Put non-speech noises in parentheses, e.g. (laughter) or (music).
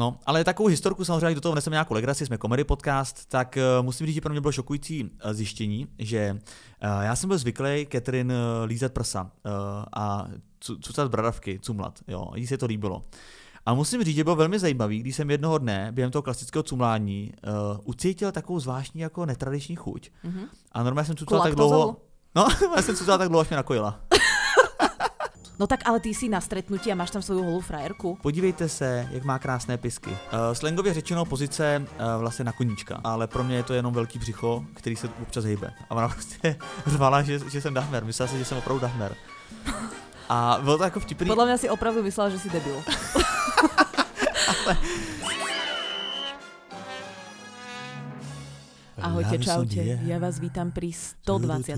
No, ale takovou historku samozřejmě, do toho vneseme nějakou legraci, jsme komedy podcast, tak uh, musím říct, že pro mě bylo šokující uh, zjištění, že uh, já jsem byl zvyklý Catherine uh, lízat prsa uh, a cucat bradavky, cumlat, jo, jí se to líbilo. A musím říct, že bylo velmi zajímavý, když jsem jednoho dne během toho klasického cumlání uh, ucítil takovou zvláštní jako netradiční chuť. Mm-hmm. A normálně jsem cucal tak dlouho. No, (laughs) já jsem cucal tak dlouho, až mě nakojila. No tak ale ty jsi na stretnutí a máš tam svou holou frajerku. Podívejte se, jak má krásné pisky. Uh, slangově řečeno pozice uh, vlastně na koníčka, ale pro mě je to jenom velký břicho, který se občas hejbe. A ona prostě (laughs) řvala, že, že jsem dahmer. Myslela si, že jsem opravdu dahmer. A bylo to jako vtipný. Podle mě si opravdu myslela, že jsi debil. (laughs) ale... Ahojte, čaute. Ja vás vítam pri 120.